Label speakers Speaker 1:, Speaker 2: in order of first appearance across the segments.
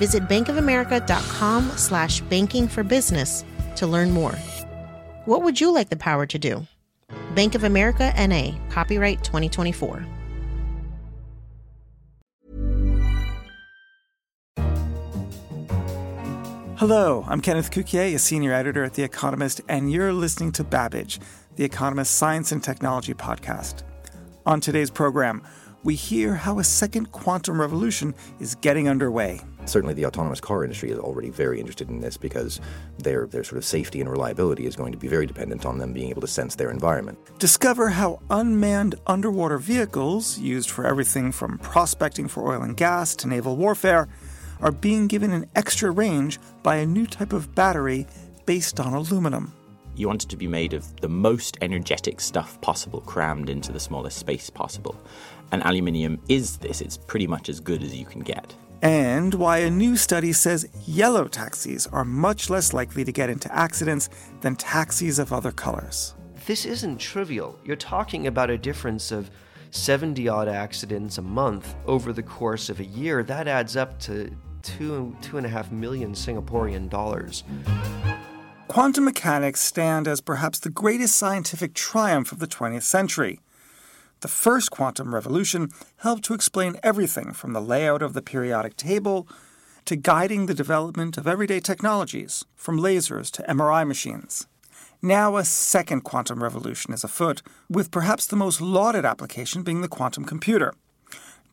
Speaker 1: Visit bankofamerica.com slash banking for business to learn more. What would you like the power to do? Bank of America NA, copyright 2024.
Speaker 2: Hello, I'm Kenneth Cukier, a senior editor at The Economist, and you're listening to Babbage, The Economist Science and Technology podcast. On today's program, we hear how a second quantum revolution is getting underway.
Speaker 3: Certainly, the autonomous car industry is already very interested in this because their, their sort of safety and reliability is going to be very dependent on them being able to sense their environment.
Speaker 2: Discover how unmanned underwater vehicles, used for everything from prospecting for oil and gas to naval warfare, are being given an extra range by a new type of battery based on aluminum.
Speaker 4: You want it to be made of the most energetic stuff possible, crammed into the smallest space possible. And aluminium is this, it's pretty much as good as you can get.
Speaker 2: And why a new study says yellow taxis are much less likely to get into accidents than taxis of other colors.
Speaker 5: This isn't trivial. You're talking about a difference of 70 odd accidents a month over the course of a year. That adds up to two two and a half million Singaporean dollars.
Speaker 2: Quantum mechanics stand as perhaps the greatest scientific triumph of the 20th century. The first quantum revolution helped to explain everything from the layout of the periodic table to guiding the development of everyday technologies, from lasers to MRI machines. Now, a second quantum revolution is afoot, with perhaps the most lauded application being the quantum computer.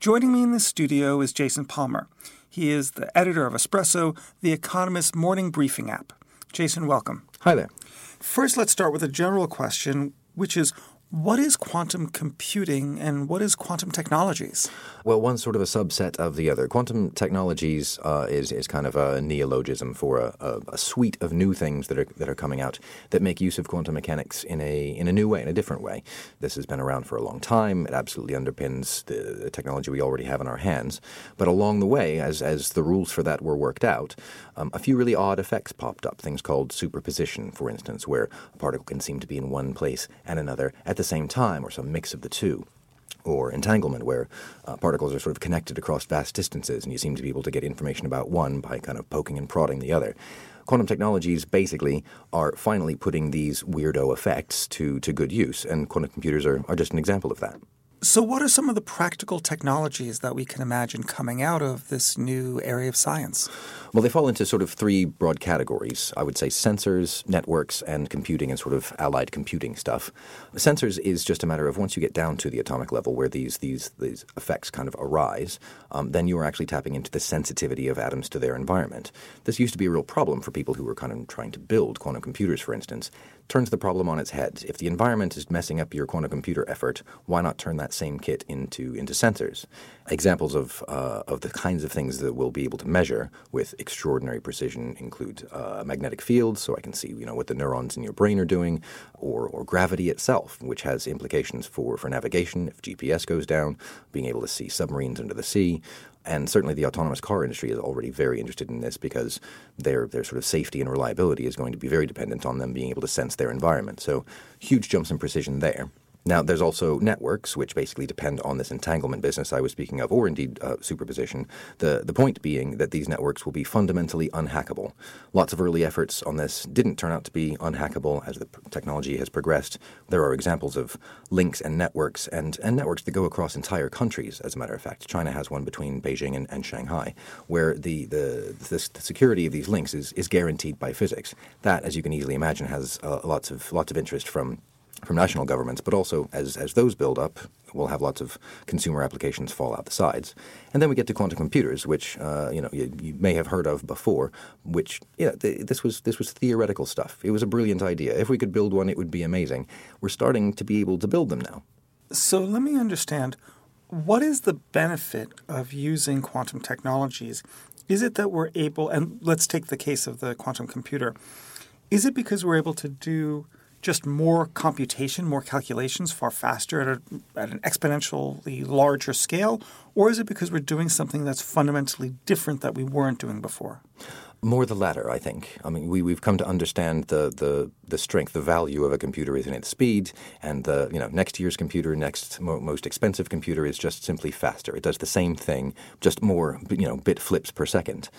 Speaker 2: Joining me in the studio is Jason Palmer. He is the editor of Espresso, the Economist morning briefing app. Jason, welcome.
Speaker 3: Hi there.
Speaker 2: First, let's start with a general question, which is what is quantum computing and what is quantum technologies?
Speaker 3: Well, one's sort of a subset of the other. Quantum technologies uh, is, is kind of a neologism for a, a, a, suite of new things that are, that are coming out that make use of quantum mechanics in a, in a new way, in a different way. This has been around for a long time. It absolutely underpins the, the technology we already have in our hands. But along the way, as, as the rules for that were worked out, um, a few really odd effects popped up. Things called superposition, for instance, where a particle can seem to be in one place and another at the same time, or some mix of the two or entanglement, where uh, particles are sort of connected across vast distances, and you seem to be able to get information about one by kind of poking and prodding the other. Quantum technologies basically are finally putting these weirdo effects to, to good use, and quantum computers are, are just an example of that.
Speaker 2: So, what are some of the practical technologies that we can imagine coming out of this new area of science?
Speaker 3: Well, they fall into sort of three broad categories. I would say sensors, networks, and computing and sort of allied computing stuff. Sensors is just a matter of once you get down to the atomic level where these these these effects kind of arise, um, then you are actually tapping into the sensitivity of atoms to their environment. This used to be a real problem for people who were kind of trying to build quantum computers, for instance. Turns the problem on its head. If the environment is messing up your quantum computer effort, why not turn that same kit into into sensors? Examples of uh, of the kinds of things that we'll be able to measure with extraordinary precision include uh, magnetic fields, so I can see you know what the neurons in your brain are doing, or or gravity itself, which has implications for for navigation. If GPS goes down, being able to see submarines under the sea. And certainly, the autonomous car industry is already very interested in this because their their sort of safety and reliability is going to be very dependent on them being able to sense their environment. So, huge jumps in precision there. Now, there's also networks, which basically depend on this entanglement business I was speaking of, or indeed uh, superposition. The, the point being that these networks will be fundamentally unhackable. Lots of early efforts on this didn't turn out to be unhackable as the technology has progressed. There are examples of links and networks, and, and networks that go across entire countries, as a matter of fact. China has one between Beijing and, and Shanghai, where the, the, the, the, security of these links is, is guaranteed by physics. That, as you can easily imagine, has uh, lots, of, lots of interest from from national governments, but also as, as those build up, we'll have lots of consumer applications fall out the sides. And then we get to quantum computers, which uh, you know you, you, may have heard of before. Which yeah, th- this was this was theoretical stuff. It was a brilliant idea. If we could build one, it would be amazing. We're starting to be able to build them now.
Speaker 2: So let me understand. What is the benefit of using quantum technologies Is it that we're able, and let's take the case of the quantum computer, is it because we're able to do just more computation, more calculations far faster at, a, at an exponentially larger scale? Or is it because we're doing something that's fundamentally different that we weren't doing before?
Speaker 3: More the latter, I think. I mean, we, we've come to understand the, the, the strength, the value of a computer is in its speed, and the you know next year's computer, next mo- most expensive computer is just simply faster. It does the same thing, just more you know bit flips per second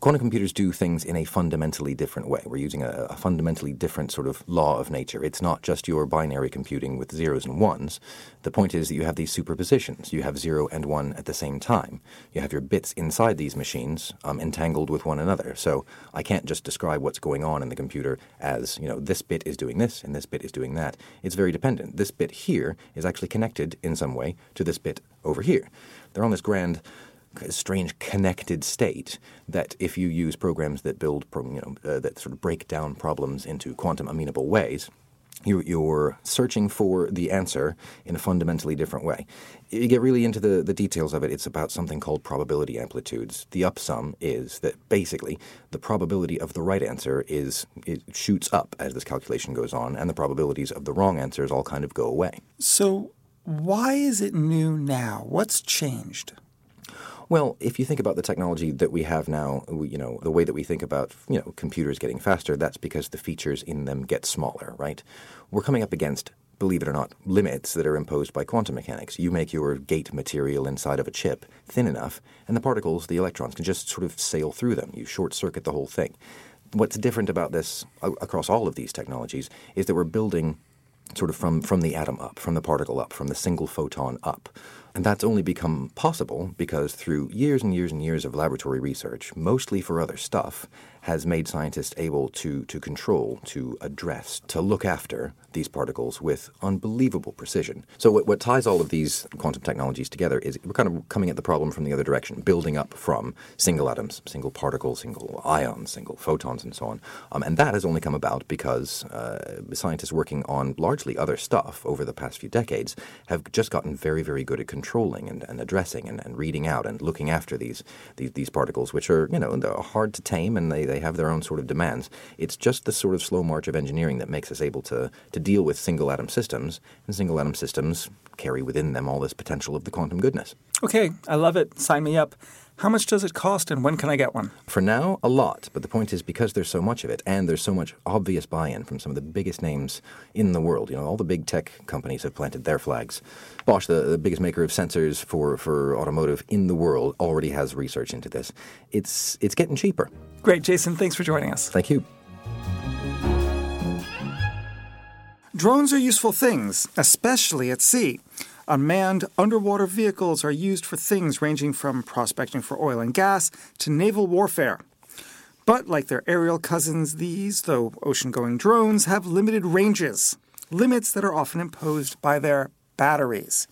Speaker 3: quantum computers do things in a fundamentally different way. We're using a, a, fundamentally different sort of law of nature. It's not just your binary computing with zeros and ones. The point is that you have these superpositions. You have zero and one at the same time. You have your bits inside these machines um, entangled with one another. So I can't just describe what's going on in the computer as, you know, this bit is doing this and this bit is doing that. It's very dependent. This bit here is actually connected in some way to this bit over here. They're on this grand strange connected state that if you use programs that build, you know, uh, that sort of break down problems into quantum amenable ways, you're searching for the answer in a fundamentally different way. You get really into the, the details of it, it's about something called probability amplitudes. The upsum is that basically the probability of the right answer is it shoots up as this calculation goes on, and the probabilities of the wrong answers all kind of go away.
Speaker 2: So, why is it new now? What's changed?
Speaker 3: Well, if you think about the technology that we have now, you know, the way that we think about, you know, computers getting faster, that's because the features in them get smaller, right? We're coming up against believe it or not, limits that are imposed by quantum mechanics. You make your gate material inside of a chip thin enough, and the particles, the electrons, can just sort of sail through them. You short circuit the whole thing. What's different about this across all of these technologies is that we're building sort of from, from the atom up, from the particle up, from the single photon up. And that's only become possible because through years and years and years of laboratory research, mostly for other stuff, has made scientists able to, to control, to address, to look after these particles with unbelievable precision. So, what, what ties all of these quantum technologies together is we're kind of coming at the problem from the other direction, building up from single atoms, single particles, single ions, single photons, and so on. Um, and that has only come about because uh, scientists working on largely other stuff over the past few decades have just gotten very, very good at controlling and, and addressing and, and reading out and looking after these, these, these particles, which are, you know, hard to tame and they, they have their own sort of demands. It's just the sort of slow march of engineering that makes us able to, to deal with single atom systems, and single atom systems carry within them all this potential of the quantum goodness.
Speaker 2: Okay, I love it. Sign me up. How much does it cost and when can I get one?
Speaker 3: For now, a lot. But the point is because there's so much of it and there's so much obvious buy in from some of the biggest names in the world, you know, all the big tech companies have planted their flags. Bosch, the, the biggest maker of sensors for, for automotive in the world, already has research into this. It's, it's getting cheaper.
Speaker 2: Great, Jason. Thanks for joining us.
Speaker 3: Thank you.
Speaker 2: Drones are useful things, especially at sea. Unmanned underwater vehicles are used for things ranging from prospecting for oil and gas to naval warfare. But like their aerial cousins, these, though ocean going drones, have limited ranges, limits that are often imposed by their batteries.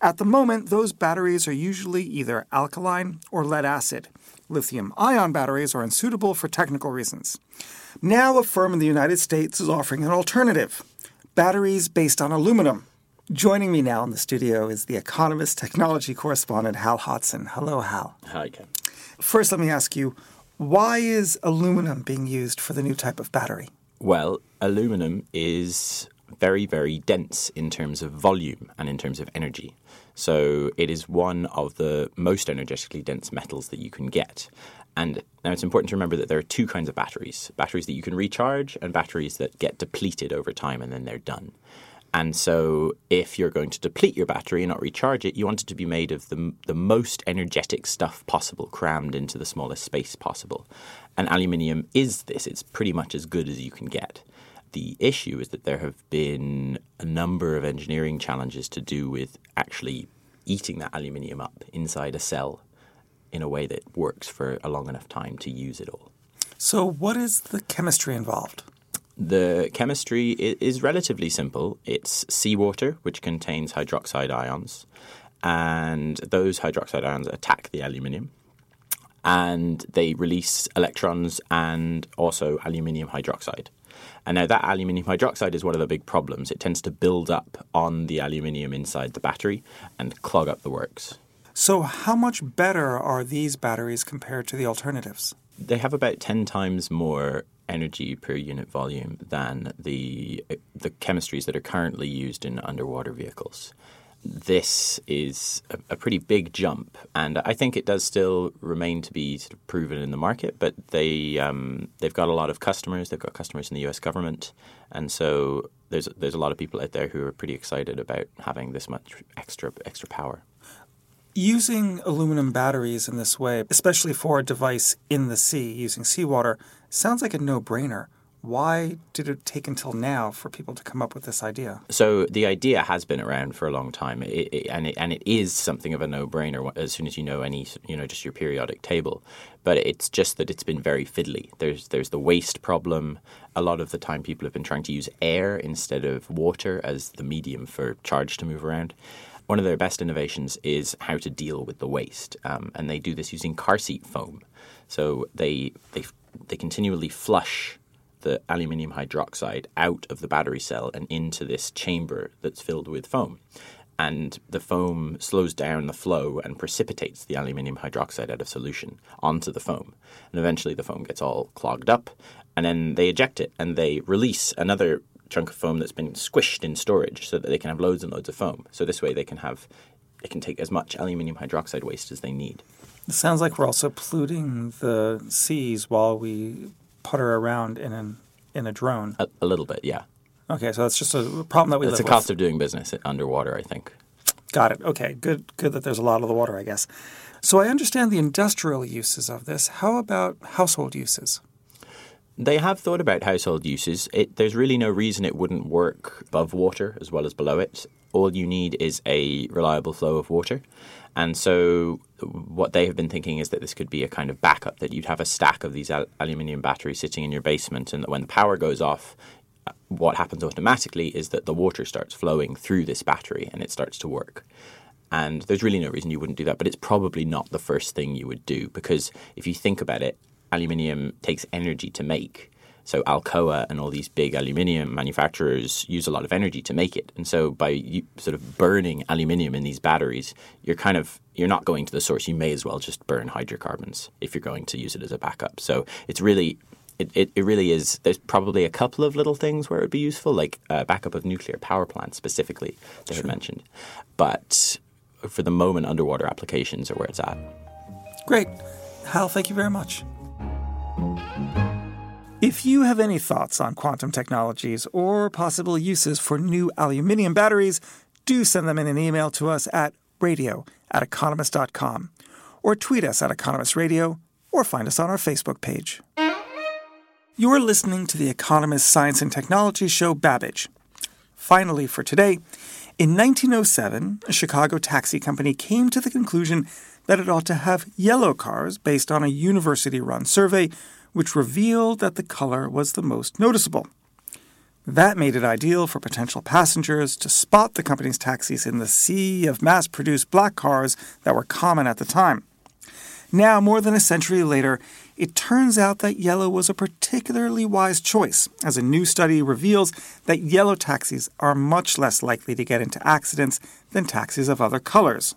Speaker 2: At the moment, those batteries are usually either alkaline or lead acid. Lithium ion batteries are unsuitable for technical reasons. Now, a firm in the United States is offering an alternative batteries based on aluminum. Joining me now in the studio is the Economist technology correspondent Hal Hodson. Hello, Hal.
Speaker 4: Hi, Ken.
Speaker 2: First, let me ask you why is aluminum being used for the new type of battery?
Speaker 4: Well, aluminum is very, very dense in terms of volume and in terms of energy. So it is one of the most energetically dense metals that you can get. And now it's important to remember that there are two kinds of batteries batteries that you can recharge and batteries that get depleted over time and then they're done. And so, if you're going to deplete your battery and not recharge it, you want it to be made of the, the most energetic stuff possible, crammed into the smallest space possible. And aluminium is this, it's pretty much as good as you can get. The issue is that there have been a number of engineering challenges to do with actually eating that aluminium up inside a cell in a way that works for a long enough time to use it all.
Speaker 2: So, what is the chemistry involved?
Speaker 4: The chemistry is relatively simple. It's seawater, which contains hydroxide ions, and those hydroxide ions attack the aluminium and they release electrons and also aluminium hydroxide. And now that aluminium hydroxide is one of the big problems. It tends to build up on the aluminium inside the battery and clog up the works.
Speaker 2: So, how much better are these batteries compared to the alternatives?
Speaker 4: They have about 10 times more energy per unit volume than the the chemistries that are currently used in underwater vehicles. This is a, a, pretty big jump, and I think it does still remain to be sort of proven in the market. But they um, they've got a lot of customers. They've got customers in the U.S. government, and so there's there's a lot of people out there who are pretty excited about having this much extra extra power.
Speaker 2: Using aluminum batteries in this way, especially for a device in the sea using seawater, sounds like a no brainer. Why did it take until now for people to come up with this idea?
Speaker 4: So the idea has been around for a long time, it, it, and it, and it is something of a no-brainer as soon as you know any, you know, just your periodic table. But it's just that it's been very fiddly. There's there's the waste problem. A lot of the time, people have been trying to use air instead of water as the medium for charge to move around one of their best innovations is how to deal with the waste, um, and they do this using car seat foam. So they they they continually flush the aluminium hydroxide out of the battery cell and into this chamber that's filled with foam. And the foam slows down the flow and precipitates the aluminium hydroxide out of solution onto the foam. And eventually the foam gets all clogged up, and then they eject it and they release another chunk of foam that's been squished in storage so that they can have loads and loads of foam. So this way they can have they can take as much aluminium hydroxide waste as they need.
Speaker 2: It sounds like we're also polluting the seas while we putter around in an in a drone.
Speaker 4: A, a little bit, yeah.
Speaker 2: Okay, so that's just a problem that we
Speaker 4: it's a cost
Speaker 2: with.
Speaker 4: of doing business underwater, I think.
Speaker 2: Got it. Okay, good. Good that there's a lot of the water, I guess. So I understand the industrial uses of this. How about household uses?
Speaker 4: They have thought about household uses. It, there's really no reason it wouldn't work above water as well as below it. All you need is a reliable flow of water. And so, what they have been thinking is that this could be a kind of backup, that you'd have a stack of these al- aluminium batteries sitting in your basement, and that when the power goes off, uh, what happens automatically is that the water starts flowing through this battery and it starts to work. And there's really no reason you wouldn't do that, but it's probably not the first thing you would do because if you think about it, aluminium takes energy to make. So Alcoa and all these big aluminium manufacturers use a lot of energy to make it, and so by sort of burning aluminium in these batteries, you're kind of you're not going to the source. You may as well just burn hydrocarbons if you're going to use it as a backup. So it's really it, it, it, really is. There's probably a couple of little things where it would be useful, like a backup of nuclear power plants specifically, they sure. had mentioned. But for the moment, underwater applications are where it's at.
Speaker 2: Great. Hal, thank you very much. If you have any thoughts on quantum technologies or possible uses for new aluminium batteries, do send them in an email to us at radio at economist.com or tweet us at Economist Radio or find us on our Facebook page. You're listening to the Economist Science and Technology show Babbage. Finally, for today, in 1907, a Chicago taxi company came to the conclusion that it ought to have yellow cars based on a university run survey which revealed that the color was the most noticeable. That made it ideal for potential passengers to spot the company's taxis in the sea of mass produced black cars that were common at the time. Now, more than a century later, it turns out that yellow was a particularly wise choice, as a new study reveals that yellow taxis are much less likely to get into accidents than taxis of other colors.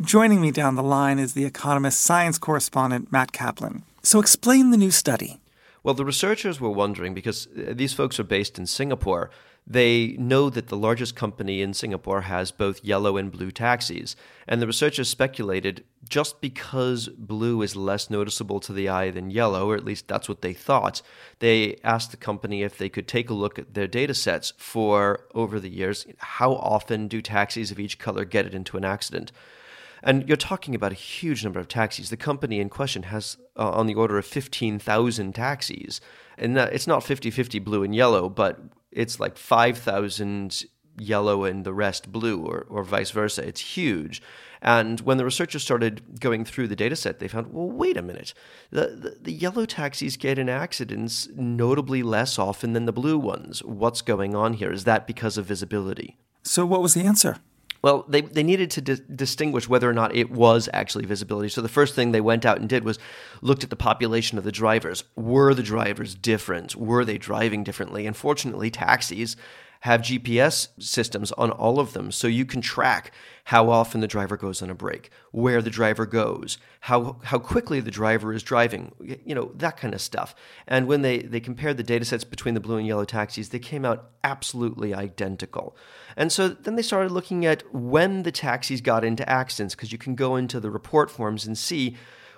Speaker 2: Joining me down the line is the Economist science correspondent Matt Kaplan. So, explain the new study.
Speaker 5: Well, the researchers were wondering because uh, these folks are based in Singapore. They know that the largest company in Singapore has both yellow and blue taxis. And the researchers speculated just because blue is less noticeable to the eye than yellow, or at least that's what they thought, they asked the company if they could take a look at their data sets for over the years. How often do taxis of each color get it into an accident? And you're talking about a huge number of taxis. The company in question has uh, on the order of 15,000 taxis. And it's not 50 50 blue and yellow, but it's like 5,000 yellow and the rest blue, or, or vice versa. It's huge. And when the researchers started going through the data set, they found, well, wait a minute. The, the, the, yellow taxis get in accidents notably less often than the blue ones. What's going on here? Is that because of visibility?
Speaker 2: So, what was the answer?
Speaker 5: Well, they, they needed to di- distinguish whether or not it was actually visibility. So the first thing they went out and did was looked at the population of the drivers. Were the drivers different? Were they driving differently? And fortunately, taxis have GPS systems on all of them so you can track how often the driver goes on a break, where the driver goes, how how quickly the driver is driving, you know, that kind of stuff. And when they, they compared the data sets between the blue and yellow taxis, they came out absolutely identical. And so then they started looking at when the taxis got into accidents, because you can go into the report forms and see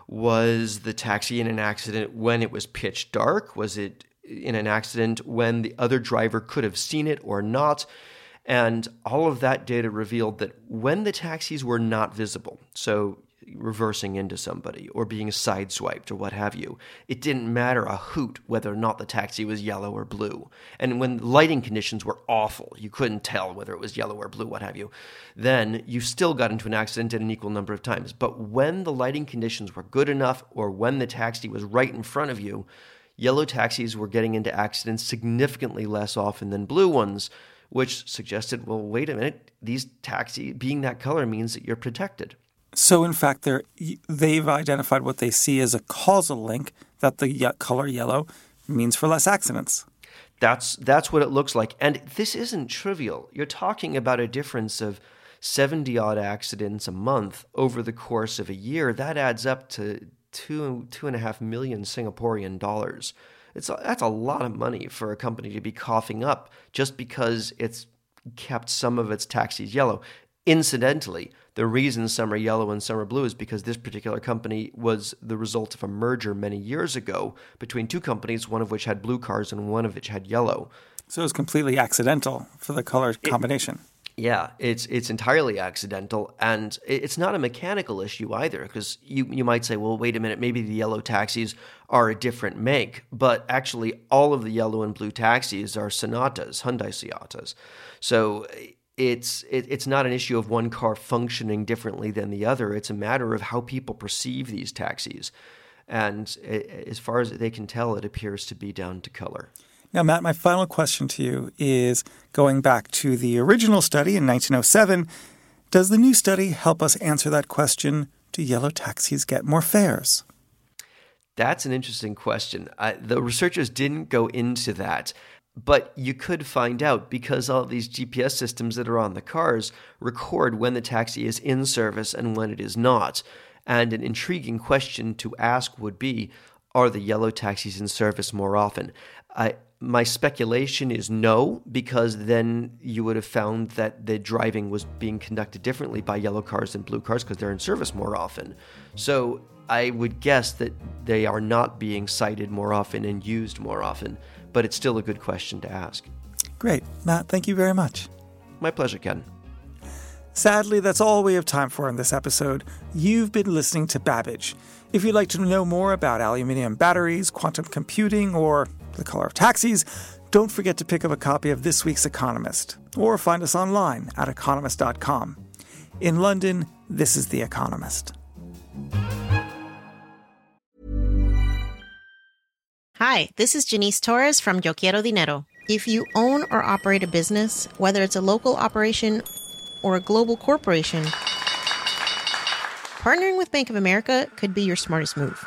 Speaker 5: was the taxi in an accident when it was pitch dark? Was it in an accident when the other driver could have seen it or not? And all of that data revealed that when the taxis were not visible, so reversing into somebody or being sideswiped or what have you, it didn't matter a hoot whether or not the taxi was yellow or blue. And when lighting conditions were awful, you couldn't tell whether it was yellow or blue, what have you, then you still got into an accident at an equal number of times. But when the lighting conditions were good enough or when the taxi was right in front of you, yellow taxis were getting into accidents significantly less often than blue ones which suggested, well, wait a minute, these taxi being that color means that you're protected.
Speaker 2: So, in fact, they're, they've identified what they see as a causal link that the color yellow means for less accidents.
Speaker 5: That's that's what it looks like, and this isn't trivial. You're talking about a difference of 70 odd accidents a month over the course of a year. That adds up to two two and a half million Singaporean dollars. It's a, that's a lot of money for a company to be coughing up just because it's kept some of its taxis yellow. Incidentally, the reason some are yellow and some are blue is because this particular company was the result of a merger many years ago between two companies, one of which had blue cars and one of which had yellow.
Speaker 2: So it was completely accidental for the color combination. It,
Speaker 5: yeah, it's it's entirely accidental, and it's not a mechanical issue either. Because you you might say, well, wait a minute, maybe the yellow taxis are a different make, but actually, all of the yellow and blue taxis are Sonatas, Hyundai Sonatas. So it's it, it's not an issue of one car functioning differently than the other. It's a matter of how people perceive these taxis, and as far as they can tell, it appears to be down to color.
Speaker 2: Now, Matt, my final question to you is going back to the original study in 1907, does the new study help us answer that question? Do yellow taxis get more fares?
Speaker 5: That's an interesting question. the researchers didn't go into that, but you could find out because all these GPS systems that are on the cars record when the taxi is in service and when it is not. And an intriguing question to ask would be Are the yellow taxis in service more often? I, my speculation is no, because then you would have found that the driving was being conducted differently by yellow cars and blue cars because they're in service more often. So I would guess that they are not being sighted more often and used more often, but it's still a good question to ask.
Speaker 2: Great. Matt, thank you very much.
Speaker 5: My pleasure, Ken.
Speaker 2: Sadly, that's all we have time for in this episode. You've been listening to Babbage. If you'd like to know more about aluminium batteries, quantum computing, or the color of taxis, don't forget to pick up a copy of this week's Economist, or find us online at economist.com. In London, this is The Economist.
Speaker 1: Hi, this is Janice Torres from Yo Quiero Dinero. If you own or operate a business, whether it's a local operation or a global corporation, partnering with Bank of America could be your smartest move.